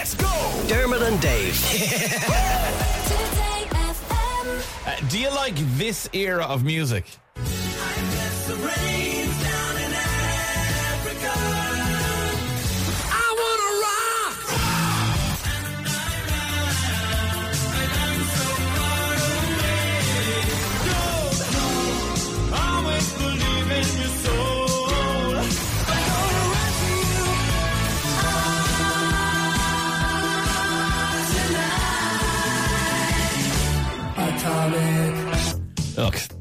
Let's go! Dermot and Dave. Uh, do you like this era of music?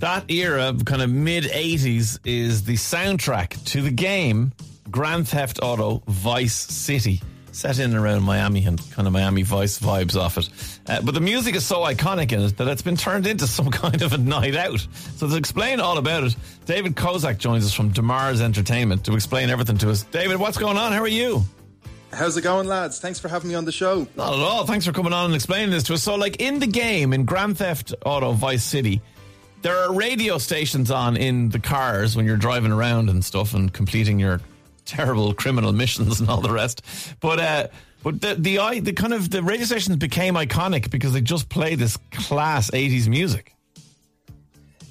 That era, kind of mid 80s, is the soundtrack to the game Grand Theft Auto Vice City. Set in and around Miami and kind of Miami Vice vibes off it. Uh, but the music is so iconic in it that it's been turned into some kind of a night out. So to explain all about it, David Kozak joins us from Demars Entertainment to explain everything to us. David, what's going on? How are you? How's it going, lads? Thanks for having me on the show. Not at all. Thanks for coming on and explaining this to us. So, like in the game in Grand Theft Auto Vice City, there are radio stations on in the cars when you're driving around and stuff and completing your terrible criminal missions and all the rest. But uh, but the the the kind of the radio stations became iconic because they just play this class '80s music.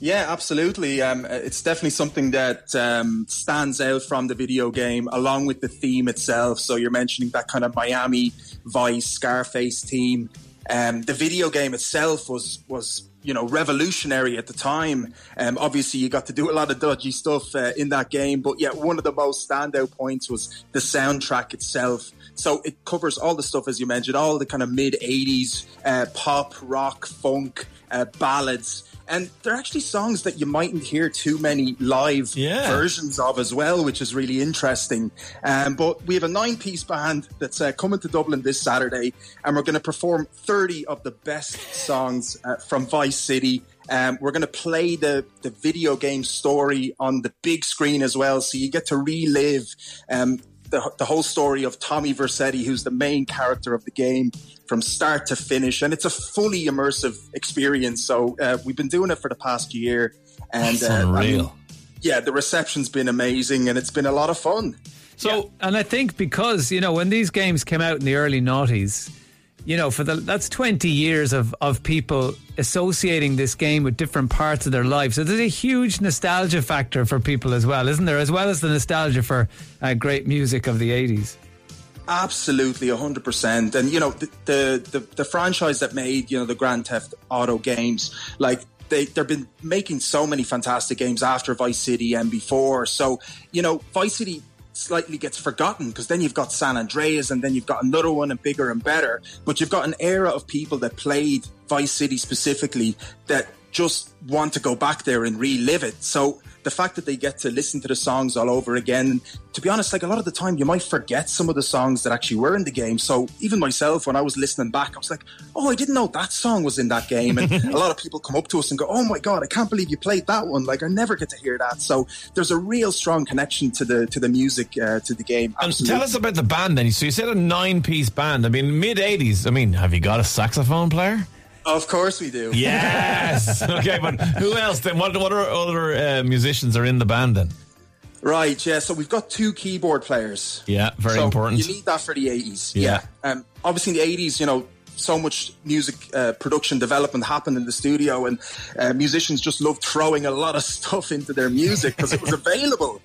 Yeah, absolutely. Um, it's definitely something that um, stands out from the video game, along with the theme itself. So you're mentioning that kind of Miami Vice Scarface theme. Um, the video game itself was was you know revolutionary at the time. Um, obviously, you got to do a lot of dodgy stuff uh, in that game, but yeah, one of the most standout points was the soundtrack itself. So it covers all the stuff as you mentioned, all the kind of mid '80s uh, pop, rock, funk, uh, ballads. And they're actually songs that you mightn't hear too many live Yeah. versions of as well, which is really interesting. Um, but we have a nine piece band that's uh, coming to Dublin this Saturday, and we're going to perform 30 of the best songs uh, from Vice City. Um, we're going to play the, the video game story on the big screen as well, so you get to relive um, the, the whole story of Tommy Vercetti, who's the main character of the game from start to finish. And it's a fully immersive experience. So uh, we've been doing it for the past year. And That's uh, I mean, yeah, the reception's been amazing and it's been a lot of fun. So And I think because, you know, when these games came out in the early noughties, you know, for the that's 20 years of, of people associating this game with different parts of their life. So there's a huge nostalgia factor for people as well, isn't there? As well as the nostalgia for uh, great music of the 80s. Absolutely, hundred percent. And you know, the, the the the franchise that made you know the Grand Theft Auto games, like they they've been making so many fantastic games after Vice City and before. So you know, Vice City slightly gets forgotten because then you've got San Andreas and then you've got another one and bigger and better. But you've got an era of people that played Vice City specifically that just want to go back there and relive it. So the fact that they get to listen to the songs all over again, to be honest, like a lot of the time you might forget some of the songs that actually were in the game. So even myself, when I was listening back, I was like, oh, I didn't know that song was in that game. And a lot of people come up to us and go, oh my God, I can't believe you played that one. Like I never get to hear that. So there's a real strong connection to the, to the music, uh, to the game. And Absolutely. tell us about the band then. So you said a nine piece band. I mean, mid 80s. I mean, have you got a saxophone player? Of course we do. Yes. okay, but who else then? What, what are other uh, musicians are in the band then? Right, yeah. So we've got two keyboard players. Yeah, very So important. You need that for the 80s. Yeah. Um, obviously, in the 80s, you know, so much music uh, production development happened in the studio, and uh, musicians just loved throwing a lot of stuff into their music because it was available.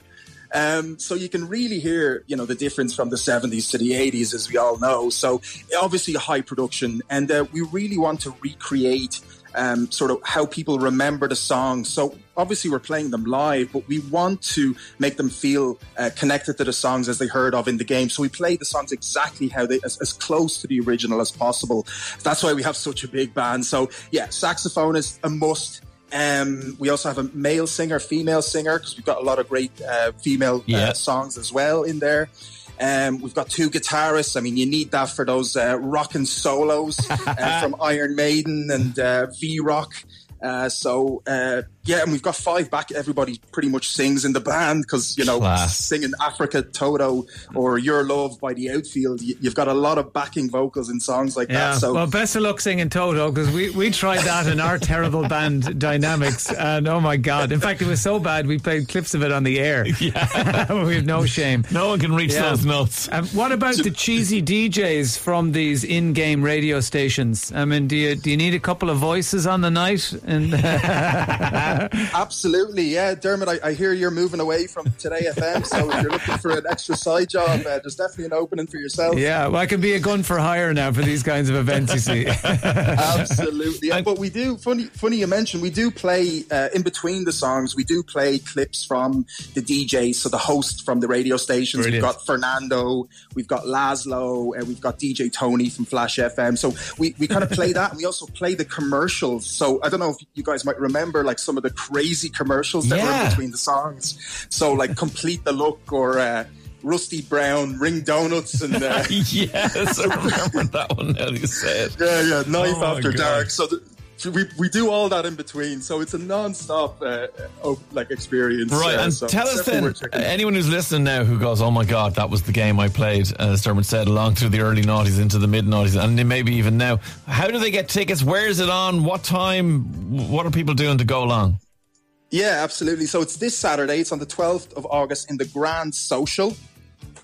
Um, so you can really hear, you know, the difference from the 70s to the 80s, as we all know. So obviously high production, and uh, we really want to recreate um, sort of how people remember the songs. So obviously we're playing them live, but we want to make them feel uh, connected to the songs as they heard of in the game. So we play the songs exactly how they, as, as close to the original as possible. That's why we have such a big band. So yeah, saxophone is a must. Um, we also have a male singer, female singer, because we've got a lot of great uh, female Yeah. uh, songs as well in there. Um, we've got two guitarists. I mean, you need that for those uh, and solos uh, from Iron Maiden and uh, V Rock. Uh, so uh, yeah, and we've got five back. Everybody pretty much sings in the band because you know Class. singing Africa Toto or Your Love by the Outfield. You, you've got a lot of backing vocals in songs like Yeah. that. So well, best of luck singing Toto because we, we tried that in our terrible band dynamics, and oh my god! In fact, it was so bad we played clips of it on the air. Yeah, we have no shame. No one can reach Yeah. those notes. Um, what about the cheesy DJs from these in-game radio stations? I mean, do you do you need a couple of voices on the night? And absolutely, yeah, Dermot. I, I hear you're moving away from Today FM. So if you're looking for an extra side job, uh, there's definitely an opening for yourself. yeah, well, I can be a gun for hire now for these kinds of events. You see. Absolutely, yeah, but we do. Funny, funny you mentioned we do play uh, in between the songs. We do play clips from the DJs, so the host from the radio stations. Brilliant. We've got Fernando, we've got Lazlow, and we've got DJ Toni from Flash FM. So we, we kind of play that, and we also play the commercials. So I don't know if you guys might remember like some of the crazy commercials that were in between the songs. So like complete the look or. Uh, Rusty Brown, Ring Donuts, and uh, yes, I remember that one now that you say it. yeah, yeah, knife Oh after dark. So the, we we do all that in between. So it's a non-stop uh, oh, like experience. Right, uh, and so tell us then, worth checking out. anyone who's listening now who goes, "Oh my God, that was the game I played," as Dermot said, along through the early noughties into the mid noughties, and maybe even now. How do they get tickets? Where is it on? What time? What are people doing to go along? Yeah, absolutely. So it's this Saturday. It's on the 12th of August in the Grand Social.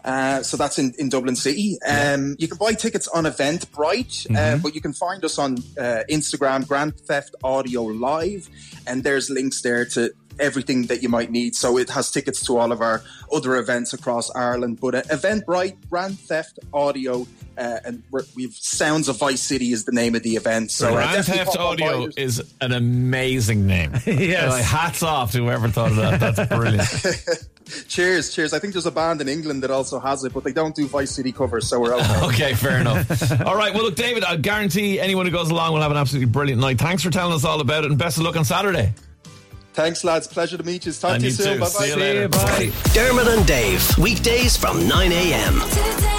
Uh, so that's in, in Dublin City. Um, You can buy tickets on Eventbrite, uh, but you can find us on uh, Instagram, Grand Theft Audio Live, and there's links there to everything that you might need. So it has tickets to all of our other events across Ireland. But uh, Eventbrite, Grand Theft Audio, uh, and we're, we've Sounds of Vice City is the name of the event. So uh, Grand Theft pop on by. Audio is an amazing name. Yes. Like, hats off to whoever thought of that. That's brilliant. Cheers, cheers. I think there's a band in England that also has it, but they don't do Vice City covers, so we're okay. Okay, fair enough. All right, well, look, David, I guarantee anyone who goes along will have an absolutely brilliant night. Thanks for telling us all about it, and best of luck on Saturday. Thanks, lads. Pleasure to meet you. Talk And to you you soon. too. Bye See you bye. later. Bye. Dermot and Dave, weekdays from 9 a.m. Today